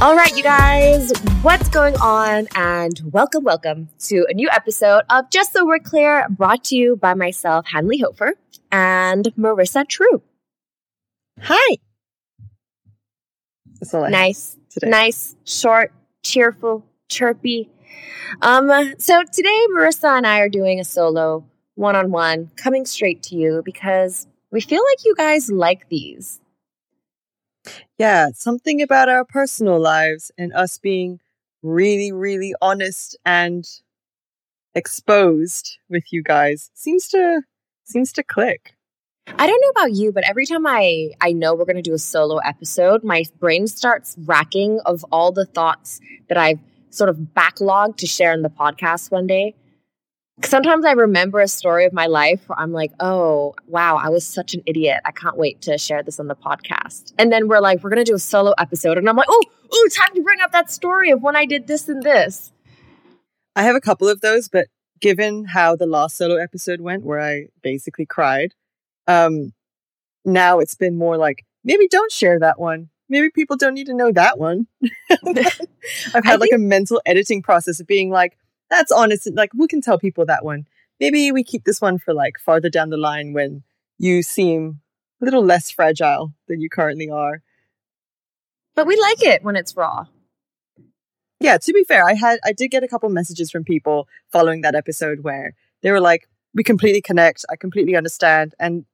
All right, you guys, what's going on? And welcome, welcome to a new episode of Just So We're Clear, brought to you by myself, Hanley Hofer, and Marissa True. Hi. All Nice, today. nice, short, cheerful, chirpy. Um, so today, Marissa and I are doing a solo one on one, coming straight to you because we feel like you guys like these. Yeah, something about our personal lives and us being really, really honest and exposed with you guys seems to seems to click. I don't know about you, but every time I I know we're going to do a solo episode, my brain starts racking of all the thoughts that I've sort of backlogged to share in the podcast one day. Sometimes I remember a story of my life where I'm like, "Oh, wow, I was such an idiot. I can't wait to share this on the podcast." And then we're like, "We're going to do a solo episode." And I'm like, "Oh, oh, time to bring up that story of when I did this and this." I have a couple of those, but given how the last solo episode went where I basically cried, um now it's been more like maybe don't share that one. Maybe people don't need to know that one. I've had like a mental editing process of being like, that's honest. Like, we can tell people that one. Maybe we keep this one for like farther down the line when you seem a little less fragile than you currently are. But we like it when it's raw. Yeah, to be fair, I had I did get a couple messages from people following that episode where they were like, "We completely connect. I completely understand." And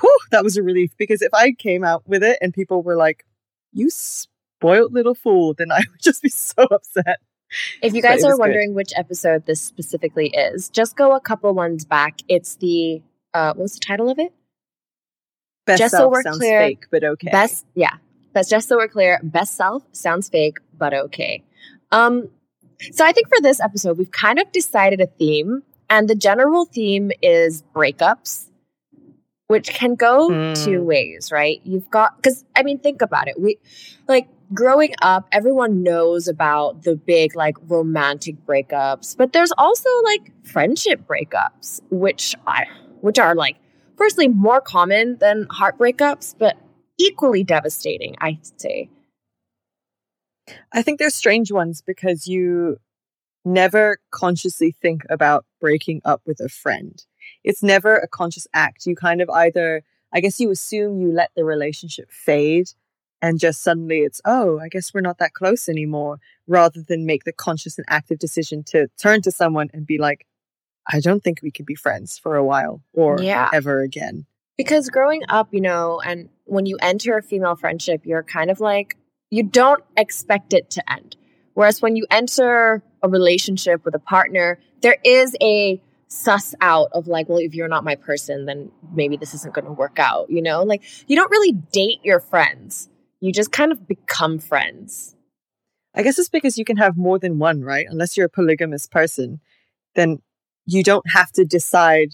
whew, that was a relief because if I came out with it and people were like, "You spoiled little fool," then I would just be so upset. If you guys are was good. wondering which episode this specifically is, just go a couple ones back. It's the uh what was the title of it? Best Just so self we're sounds clear, fake, but okay. Best yeah. That's just so we're clear. Best self sounds fake, but okay. Um so I think for this episode we've kind of decided a theme, and the general theme is breakups, which can go Hmm. two ways, right? You've got because I mean, think about it. We like growing up, everyone knows about the big like romantic breakups, but there's also like friendship breakups, which I which are like firstly more common than heart breakups, but equally devastating, I'd say. I think they're strange ones because you never consciously think about breaking up with a friend. It's never a conscious act. You kind of either, I guess you assume you let the relationship fade and just suddenly it's, oh, I guess we're not that close anymore, rather than make the conscious and active decision to turn to someone and be like, I don't think we can be friends for a while or Yeah. ever again. Because growing up, you know, and when you enter a female friendship, you're kind of like, you don't expect it to end. Whereas when you enter a relationship with a partner, there is a suss out of like, well, if you're not my person, then maybe this isn't going to work out, you know? Like, you don't really date your friends, you just kind of become friends. I guess it's because you can have more than one, right? Unless you're a polygamous person, then you don't have to decide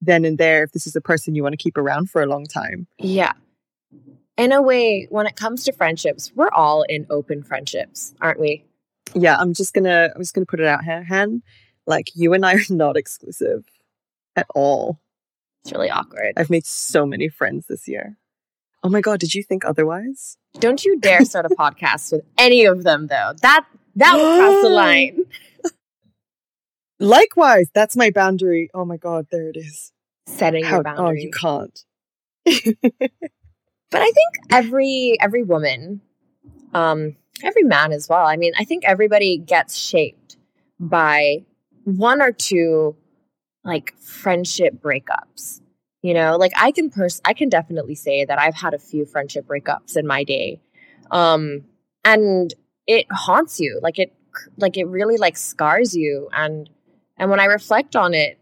then and there if this is a person you want to keep around for a long time. Yeah. In a way, when it comes to friendships, we're all in open friendships, aren't we? Yeah, I'm just gonna I'm just gonna put it out here, Han. Like you and I are not exclusive at all. It's really awkward. I've made so many friends this year. Oh my god, did you think otherwise? Don't you dare start a podcast with any of them, though. That that would cross the line. Likewise, that's my boundary. Oh my god, there it is. Setting How, your oh, you can't. But I think every every woman, um, every man as well. I mean, I think everybody gets shaped by one or two like friendship breakups. You know, like I can pers- I can definitely say that I've had a few friendship breakups in my day. Um and it haunts you. Like it like it really like scars you and and when I reflect on it,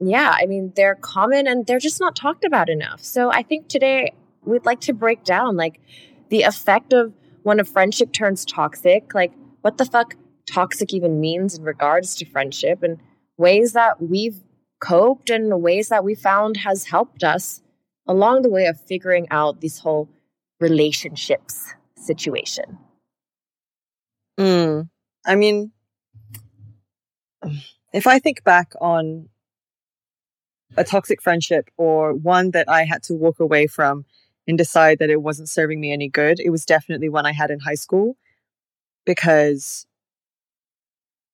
yeah, I mean, they're common and they're just not talked about enough. So I think today we'd like to break down like the effect of when a friendship turns toxic, like what the fuck toxic even means in regards to friendship and ways that we've coped and ways that we found has helped us along the way of figuring out this whole relationships situation. Mm. I mean, if I think back on a toxic friendship or one that I had to walk away from and decide that it wasn't serving me any good, it was definitely one I had in high school. because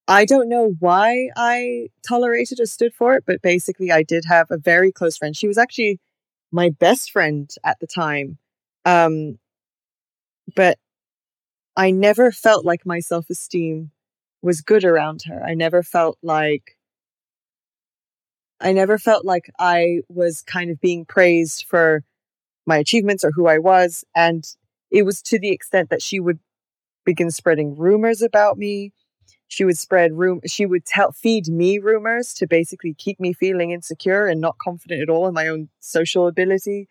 I don't know why I tolerated or stood for it, but basically, I did have a very close friend. She was actually my best friend at the time. Um, but I never felt like my self esteem was good around her. I never felt like I never felt like I was kind of being praised for my achievements or who I was. And it was to the extent that she would begin spreading rumors about me. She would spread room. She would tell, feed me rumors to basically keep me feeling insecure and not confident at all in my own social ability.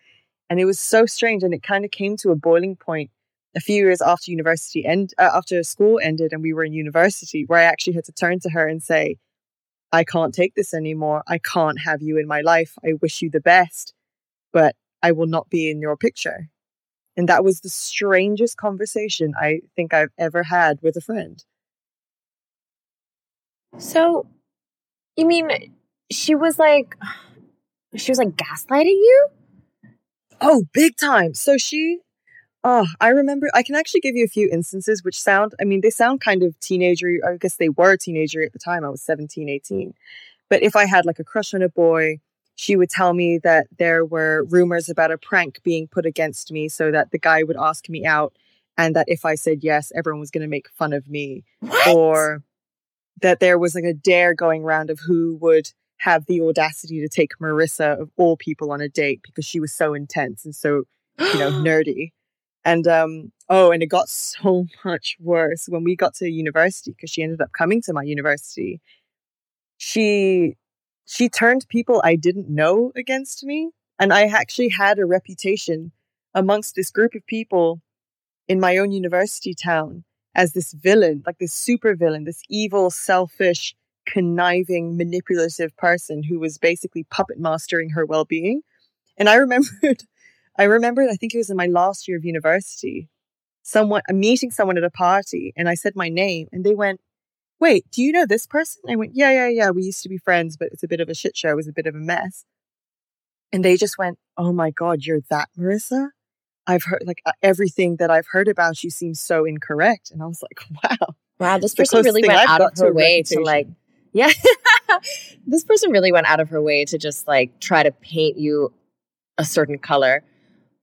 And it was so strange. And it kind of came to a boiling point a few years after university end, uh, after school ended and we were in university, where I actually had to turn to her and say, I can't take this anymore. I can't have you in my life. I wish you the best, but I will not be in your picture. And that was the strangest conversation I think I've ever had with a friend. So, you mean she was like, she was like gaslighting you? Oh, big time. So she, oh, I remember, I can actually give you a few instances which sound, I mean, they sound kind of teenager. I guess they were teenager at the time. I was 17, 18. But if I had like a crush on a boy, she would tell me that there were rumors about a prank being put against me so that the guy would ask me out and that if I said yes, everyone was going to make fun of me. What? Or that there was like a dare going around of who would have the audacity to take Marissa of all people on a date because she was so intense and so, you know, nerdy. And um oh, and it got so much worse when we got to university because she ended up coming to my university. She she turned people I didn't know against me. And I actually had a reputation amongst this group of people in my own university town as this villain, like this super villain, this evil, selfish, conniving, manipulative person who was basically puppet mastering her well being. And I remembered, I remembered, I think it was in my last year of university, someone, I'm meeting someone at a party, and I said my name, and they went, wait, do you know this person? I went, yeah, yeah, yeah. We used to be friends, but it's a bit of a shit show. It was a bit of a mess. And they just went, oh my God, you're that Marissa? I've heard like uh, everything that I've heard about you seems so incorrect. And I was like, wow. Wow, this person really went I've out of her way to like, yeah, this person really went out of her way to just like try to paint you a certain color.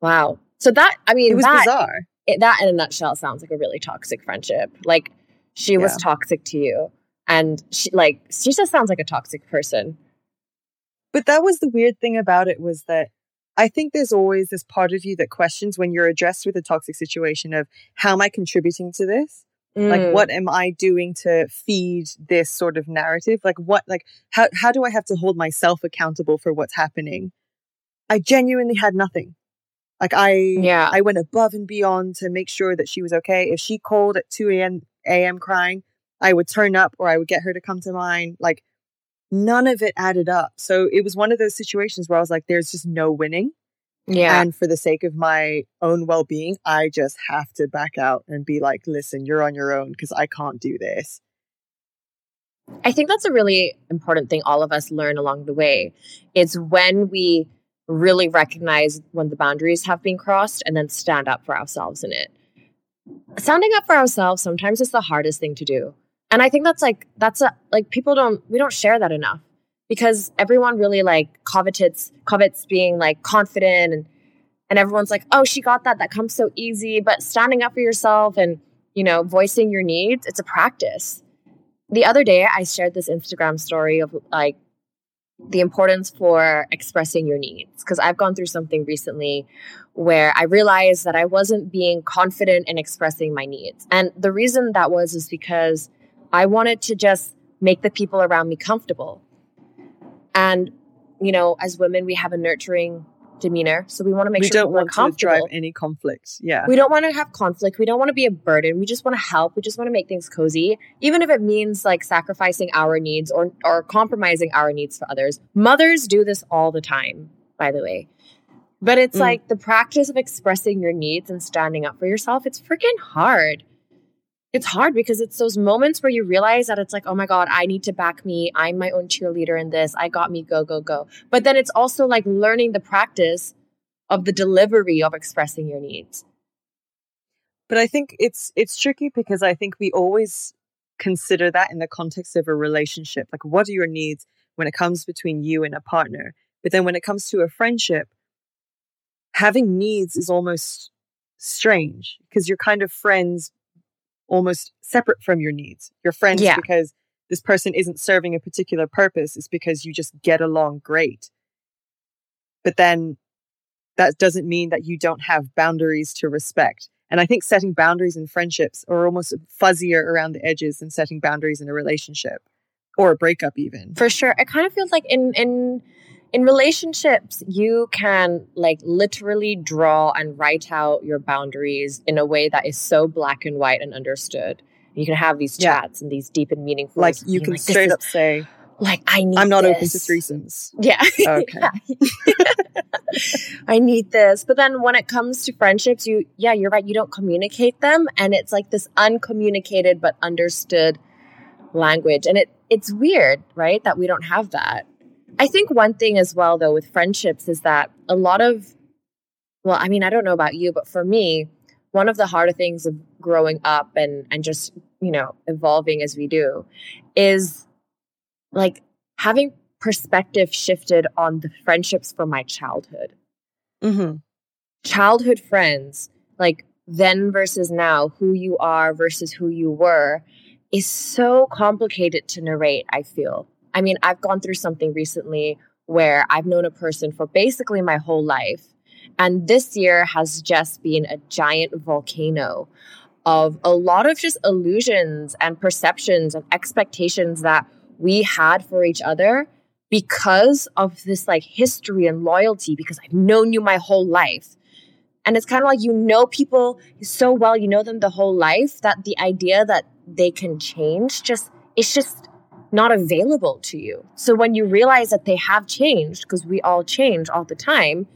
Wow. So that, I mean, it was that, bizarre. It, that in a nutshell sounds like a really toxic friendship. Like she was toxic to you. And she like she just sounds like a toxic person. But that was the weird thing about it was that I think there's always this part of you that questions when you're addressed with a toxic situation of how am I contributing to this? Mm. Like what am I doing to feed this sort of narrative? Like what like how how do I have to hold myself accountable for what's happening? I genuinely had nothing. Like I yeah. I went above and beyond to make sure that she was okay. If she called at 2 a.m a.m. crying, I would turn up or I would get her to come to mine. Like none of it added up. So it was one of those situations where I was like, there's just no winning. Yeah. And for the sake of my own well being, I just have to back out and be like, listen, you're on your own because I can't do this. I think that's a really important thing all of us learn along the way. It's when we really recognize when the boundaries have been crossed and then stand up for ourselves in it standing up for ourselves sometimes is the hardest thing to do. And I think that's like that's a like people don't we don't share that enough because everyone really like covets covets being like confident and and everyone's like, "Oh, she got that. That comes so easy." But standing up for yourself and, you know, voicing your needs, it's a practice. The other day I shared this Instagram story of like the importance for expressing your needs because I've gone through something recently where I realized that I wasn't being confident in expressing my needs. And the reason that was is because I wanted to just make the people around me comfortable. And you know, as women, we have a nurturing demeanor. So we want to make sure that we sure don't want to drive any conflicts. Yeah. We don't want to have conflict. We don't want to be a burden. We just want to help. We just want to make things cozy, even if it means like sacrificing our needs or or compromising our needs for others. Mothers do this all the time, by the way. But it's mm. like the practice of expressing your needs and standing up for yourself. It's freaking hard it's hard because it's those moments where you realize that it's like, oh my God, I need to back me. I'm my own cheerleader in this. I got me, go, go, go. But then it's also like learning the practice of the delivery of expressing your needs. But I think it's it's tricky because I think we always consider that in the context of a relationship. Like what are your needs when it comes between you and a partner? But then when it comes to a friendship, having needs is almost strange because you're kind of friends almost separate from your needs. You're friends yeah. because this person isn't serving a particular purpose, it's because you just get along great. But then that doesn't mean that you don't have boundaries to respect. And I think setting boundaries in friendships are almost fuzzier around the edges than setting boundaries in a relationship or a breakup even. For sure. It kind of feels like in in in relationships, you can like literally draw and write out your boundaries in a way that is so black and white and understood. You can have these chats yeah. and these deep and meaningful. Like you can like, straight up say, like I need. I'm not this. open to threesomes. Yeah. Okay. I need this, but then when it comes to friendships, you yeah, you're right. You don't communicate them, and it's like this uncommunicated but understood language, and it it's weird, right? That we don't have that. I think one thing as well, though, with friendships is that a lot of, well, I mean, I don't know about you, but for me, one of the harder things of growing up and and just you know evolving as we do is like having perspective shifted on the friendships from my childhood. Mm-hmm. Childhood friends, like then versus now, who you are versus who you were, is so complicated to narrate, I feel. I mean, I've gone through something recently where I've known a person for basically my whole life. And this year has just been a giant volcano of a lot of just illusions and perceptions and expectations that we had for each other because of this like history and loyalty, because I've known you my whole life. And it's kind of like you know people so well, you know them the whole life that the idea that they can change just, it's just not available to you. So when you realize that they have changed, because we all change all the time,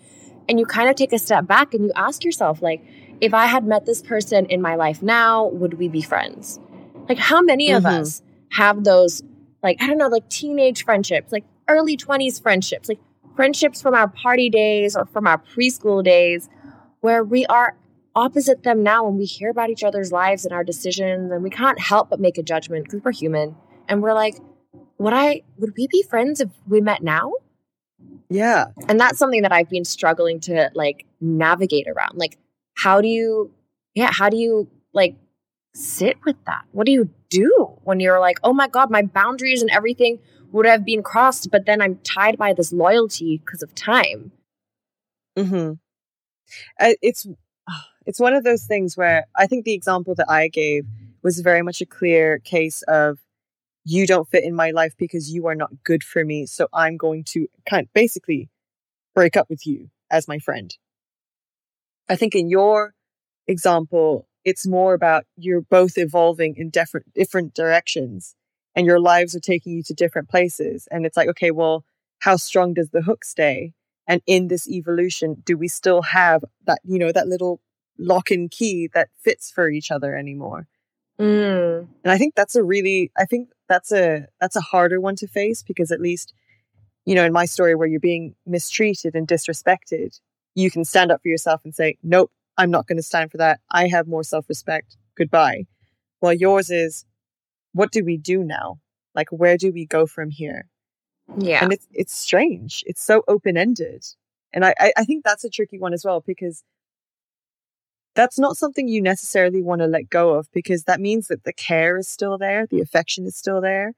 and you kind of take a step back and you ask yourself, like, if I had met this person in my life now, would we be friends? Like, how many mm-hmm. of us have those, like, I don't know, like teenage friendships, like early 20s friendships, like friendships from our party days or from our preschool days, where we are opposite them now and we hear about each other's lives and our decisions, and we can't help but make a judgment because we're human and we're like, would I would we be friends if we met now? Yeah. And that's something that I've been struggling to like navigate around. Like how do you yeah, how do you like sit with that? What do you do when you're like, "Oh my god, my boundaries and everything would have been crossed, but then I'm tied by this loyalty because of time." Mhm. Uh, it's it's one of those things where I think the example that I gave was very much a clear case of you don't fit in my life because you are not good for me. So I'm going to kind of basically break up with you as my friend. I think in your example, it's more about you're both evolving in different, different directions and your lives are taking you to different places. And it's like, okay, well, how strong does the hook stay? And in this evolution, do we still have that, you know, that little lock and key that fits for each other anymore? Mm. And I think that's a really, I think that's a that's a harder one to face because at least, you know, in my story where you're being mistreated and disrespected, you can stand up for yourself and say, "Nope, I'm not going to stand for that. I have more self-respect. Goodbye." While yours is, what do we do now? Like, where do we go from here? Yeah, and it's it's strange. It's so open ended, and I I think that's a tricky one as well because that's not something you necessarily want to let go of because that means that the care is still there, the affection is still there.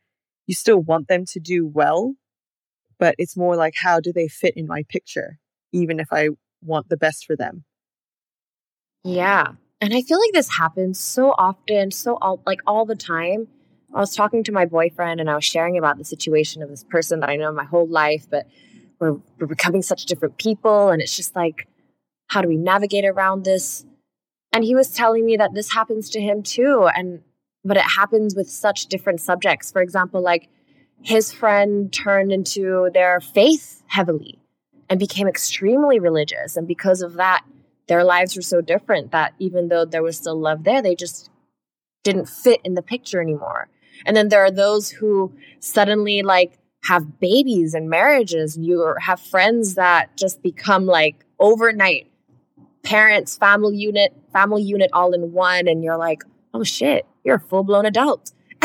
You still want them to do well, but it's more like, how do they fit in my picture, even if I want the best for them? Yeah. And I feel like this happens so often, so all, like all the time. I was talking to my boyfriend and I was sharing about the situation of this person that I know my whole life, but we're, we're becoming such different people. And it's just like, how do we navigate around this? And he was telling me that this happens to him too. And, but it happens with such different subjects. For example, like his friend turned into their faith heavily and became extremely religious. And because of that, their lives were so different that even though there was still love there, they just didn't fit in the picture anymore. And then there are those who suddenly like have babies and marriages. You have friends that just become like overnight parents, family unit, family unit all in one, and you're like, oh shit, you're a full blown adult.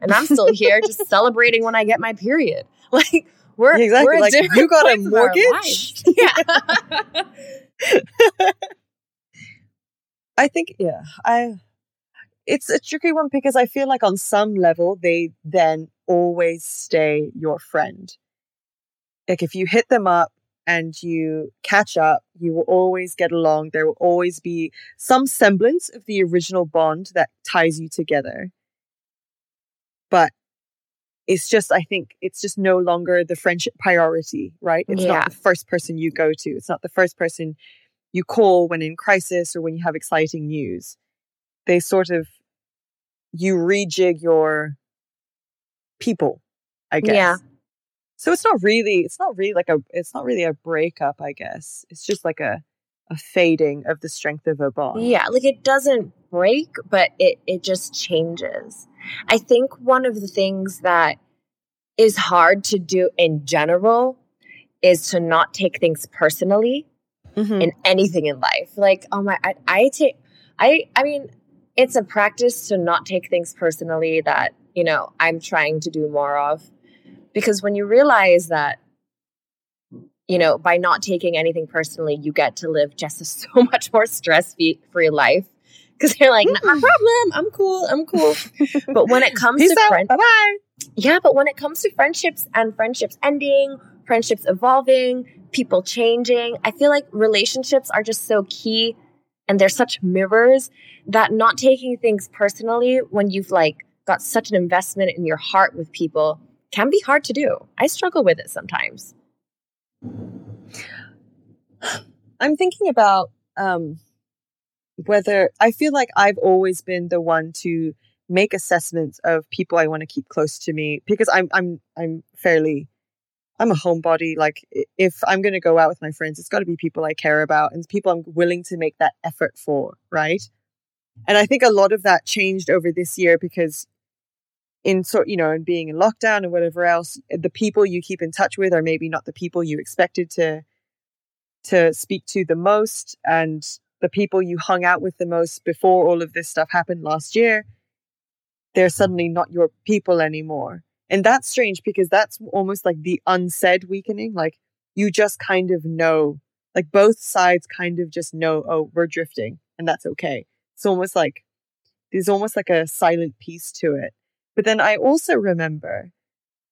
and I'm still here just celebrating when I get my period. Like we're exactly. we're Like, you got a points of our mortgage? Yeah. I think, yeah, I. It's a tricky one because I feel like on some level they then always stay your friend. Like if you hit them up and you catch up, you will always get along. There will always be some semblance of the original bond that ties you together. But it's just, I think it's just no longer the friendship priority, right? It's Yeah. not the first person you go to. It's not the first person you call when in crisis or when you have exciting news. They sort of, you rejig your people, I guess. Yeah. So it's not really, it's not really like a, it's not really a breakup, I guess. It's just like a, a fading of the strength of a bond. Yeah, like it doesn't break, but it it just changes. I think one of the things that is hard to do in general is to not take things personally Mhm. in anything in life. Like, oh my, I, I take, I, I mean, it's a practice to not take things personally that you know I'm trying to do more of, because when you realize that, you know, by not taking anything personally, you get to live just a so much more stress free life. Because you're like, not my problem. I'm cool. I'm cool. But when it comes Peace to friends, Bye bye. yeah, but when it comes to friendships and friendships ending, friendships evolving, people changing, I feel like relationships are just so key and they're such mirrors that not taking things personally when you've like got such an investment in your heart with people can be hard to do. I struggle with it sometimes. I'm thinking about um, whether I feel like I've always been the one to make assessments of people I want to keep close to me because I'm I'm I'm fairly I'm a homebody. Like if I'm going to go out with my friends, it's got to be people I care about and people I'm willing to make that effort for, right? And I think a lot of that changed over this year because in sort you know, in being in lockdown and whatever else, the people you keep in touch with are maybe not the people you expected to to speak to the most. And the people you hung out with the most before all of this stuff happened last year they're suddenly not your people anymore. And that's strange because that's almost like the unsaid weakening. Like you just kind of know like both sides kind of just know oh we're drifting and that's okay. It's almost like there's almost like a silent piece to it but then i also remember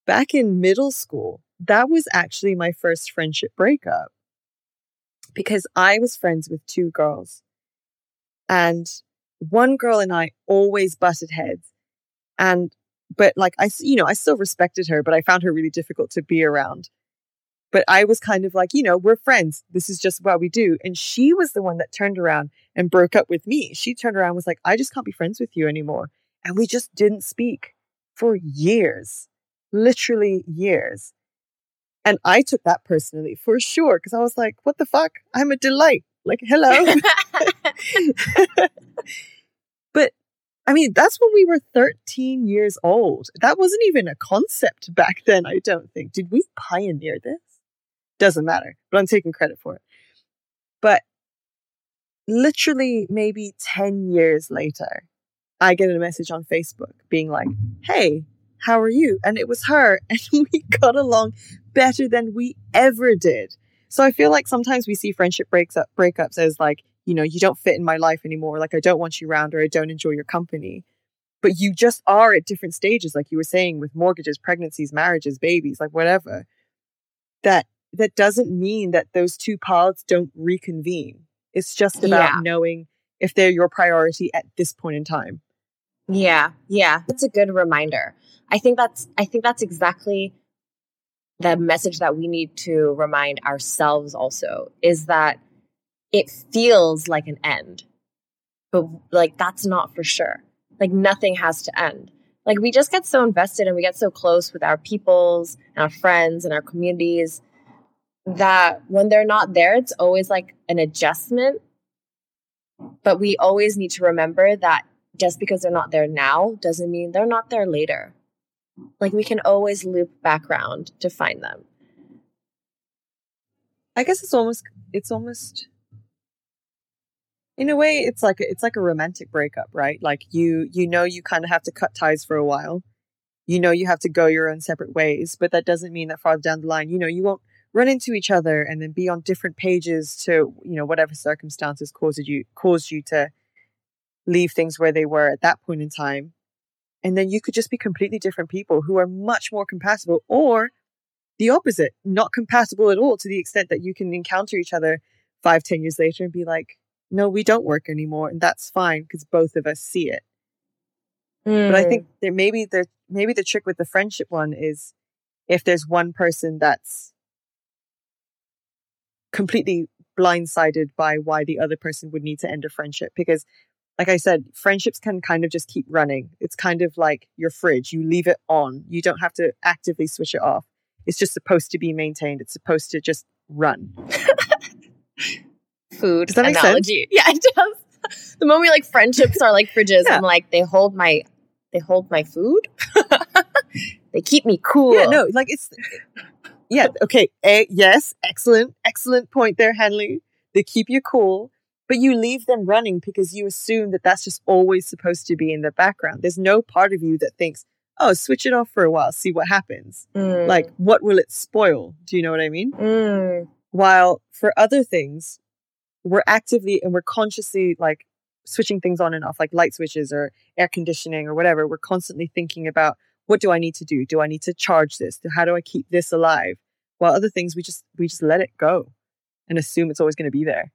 back in middle school that was actually my first friendship breakup because I was friends with two girls. And one girl and I always butted heads. And, but like, I, you know, I still respected her, but I found her really difficult to be around. But I was kind of like, you know, we're friends. This is just what we do. And she was the one that turned around and broke up with me. She turned around and was like, I just can't be friends with you anymore. And we just didn't speak for years, literally years. And I took that personally for sure because I was like, what the fuck? I'm a delight. Like, hello. but I mean, that's when we were 13 years old. That wasn't even a concept back then, I don't think. Did we pioneer this? Doesn't matter, but I'm taking credit for it. But literally, maybe 10 years later, I get a message on Facebook being like, hey, how are you? And it was her. And we got along better than we ever did. So I feel like sometimes we see friendship breaks up breakups as like, you know, you don't fit in my life anymore. Like I don't want you around or I don't enjoy your company. But you just are at different stages, like you were saying, with mortgages, pregnancies, marriages, babies, like whatever. That that doesn't mean that those two paths don't reconvene. It's just about Yeah. knowing if they're your priority at this point in time. Yeah, yeah. That's a good reminder. I think that's I think that's exactly the message that we need to remind ourselves also is that it feels like an end. But like that's not for sure. Like nothing has to end. Like we just get so invested and we get so close with our peoples and our friends and our communities that when they're not there, it's always like an adjustment. But we always need to remember that just because they're not there now doesn't mean they're not there later. Like we can always loop back around to find them. I guess it's almost it's almost in a way it's like a, it's like a romantic breakup right like you you know you kind of have to cut ties for a while you know you have to go your own separate ways but that doesn't mean that farther down the line you know you won't run into each other and then be on different pages to you know whatever circumstances caused you caused you to leave things where they were at that point in time and then you could just be completely different people who are much more compatible or the opposite not compatible at all to the extent that you can encounter each other five ten years later and be like no, we don't work anymore, and that's fine because both of us see it. Mm. But I think hmm. there maybe there maybe the trick with the friendship one is if there's one person that's completely blindsided by why the other person would need to end a friendship because like I said, friendships can kind of just keep running. It's kind of like your fridge. You leave it on. You don't have to actively switch it off. It's just supposed to be maintained. It's supposed to just run. food does that make analogy. Sense? Yeah, it does. The moment like friendships are like fridges, yeah. I'm like they hold my they hold my food. they keep me cool. Yeah, no, like it's yeah, okay. A, yes, excellent, excellent point there, Hanley. They keep you cool, but you leave them running because you assume that that's just always supposed to be in the background. There's no part of you that thinks, oh, switch it off for a while, see what happens. Mm. Like, what will it spoil? Do you know what I mean? Mm. While for other things, we're actively and we're consciously like switching things on and off, like light switches or air conditioning or whatever. We're constantly thinking about what do I need to do? Do I need to charge this? How do I keep this alive? While other things we just we just let it go and assume it's always going to be there.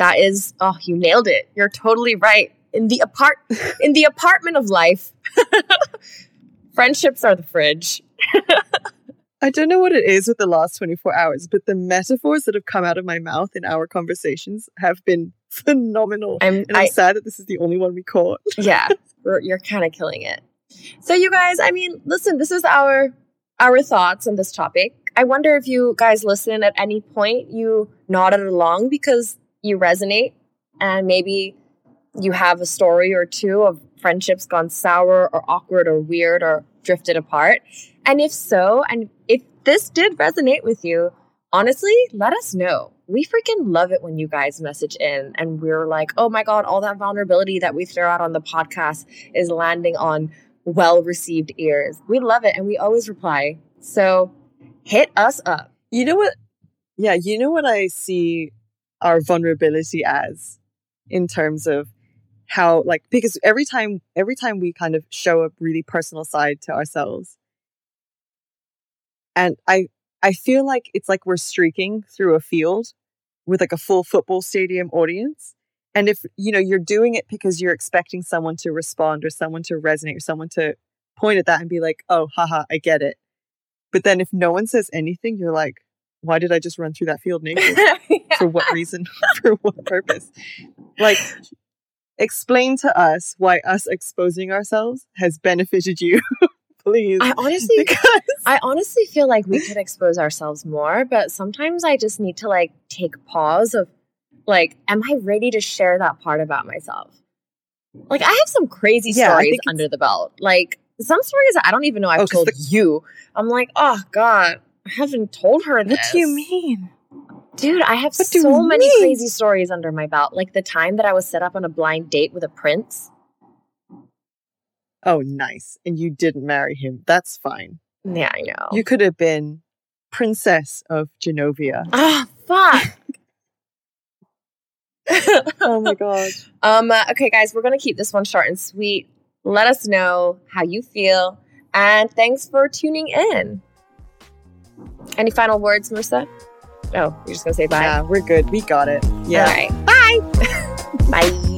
That is oh, you nailed it. You're totally right. In the apart in the apartment of life, friendships are the fridge. I don't know what it is with the last 24 hours, but the metaphors that have come out of my mouth in our conversations have been phenomenal. I'm, and I'm I, sad that this is the only one we caught. yeah, you're kind of killing it. So, you guys, I mean, listen, this is our our thoughts on this topic. I wonder if you guys listen at any point, you nodded along because you resonate, and maybe you have a story or two of friendships gone sour or awkward or weird or drifted apart. And if so, and if this did resonate with you, honestly, let us know. We freaking love it when you guys message in and we're like, oh my God, all that vulnerability that we throw out on the podcast is landing on well received ears. We love it and we always reply. So hit us up. You know what? Yeah, you know what I see our vulnerability as in terms of how like because every time every time we kind of show a really personal side to ourselves and i i feel like it's like we're streaking through a field with like a full football stadium audience and if you know you're doing it because you're expecting someone to respond or someone to resonate or someone to point at that and be like oh haha i get it but then if no one says anything you're like why did i just run through that field naked. for what reason for what purpose like explain to us why us exposing ourselves has benefited you. Please. I honestly because... I honestly feel like we could expose ourselves more, but sometimes I just need to like take pause of like, am I ready to share that part about myself? Like I have some crazy yeah, stories under the belt. Like some stories I don't even know I've oh, told the... you. I'm like, oh God, I haven't told her this. What do you mean? Dude, I have so many mean? crazy stories under my belt. Like the time that I was set up on a blind date with a prince. Oh, nice. And you didn't marry him. That's fine. Yeah, I know. You could have been Princess of Genovia. Ah, oh, fuck. oh my god. Um uh, okay guys, we're going to keep this one short and sweet. Let us know how you feel and thanks for tuning in. Any final words, Marissa? Oh, you're just gonna say bye. Yeah, we're good. We got it. Yeah. All right. Bye. bye.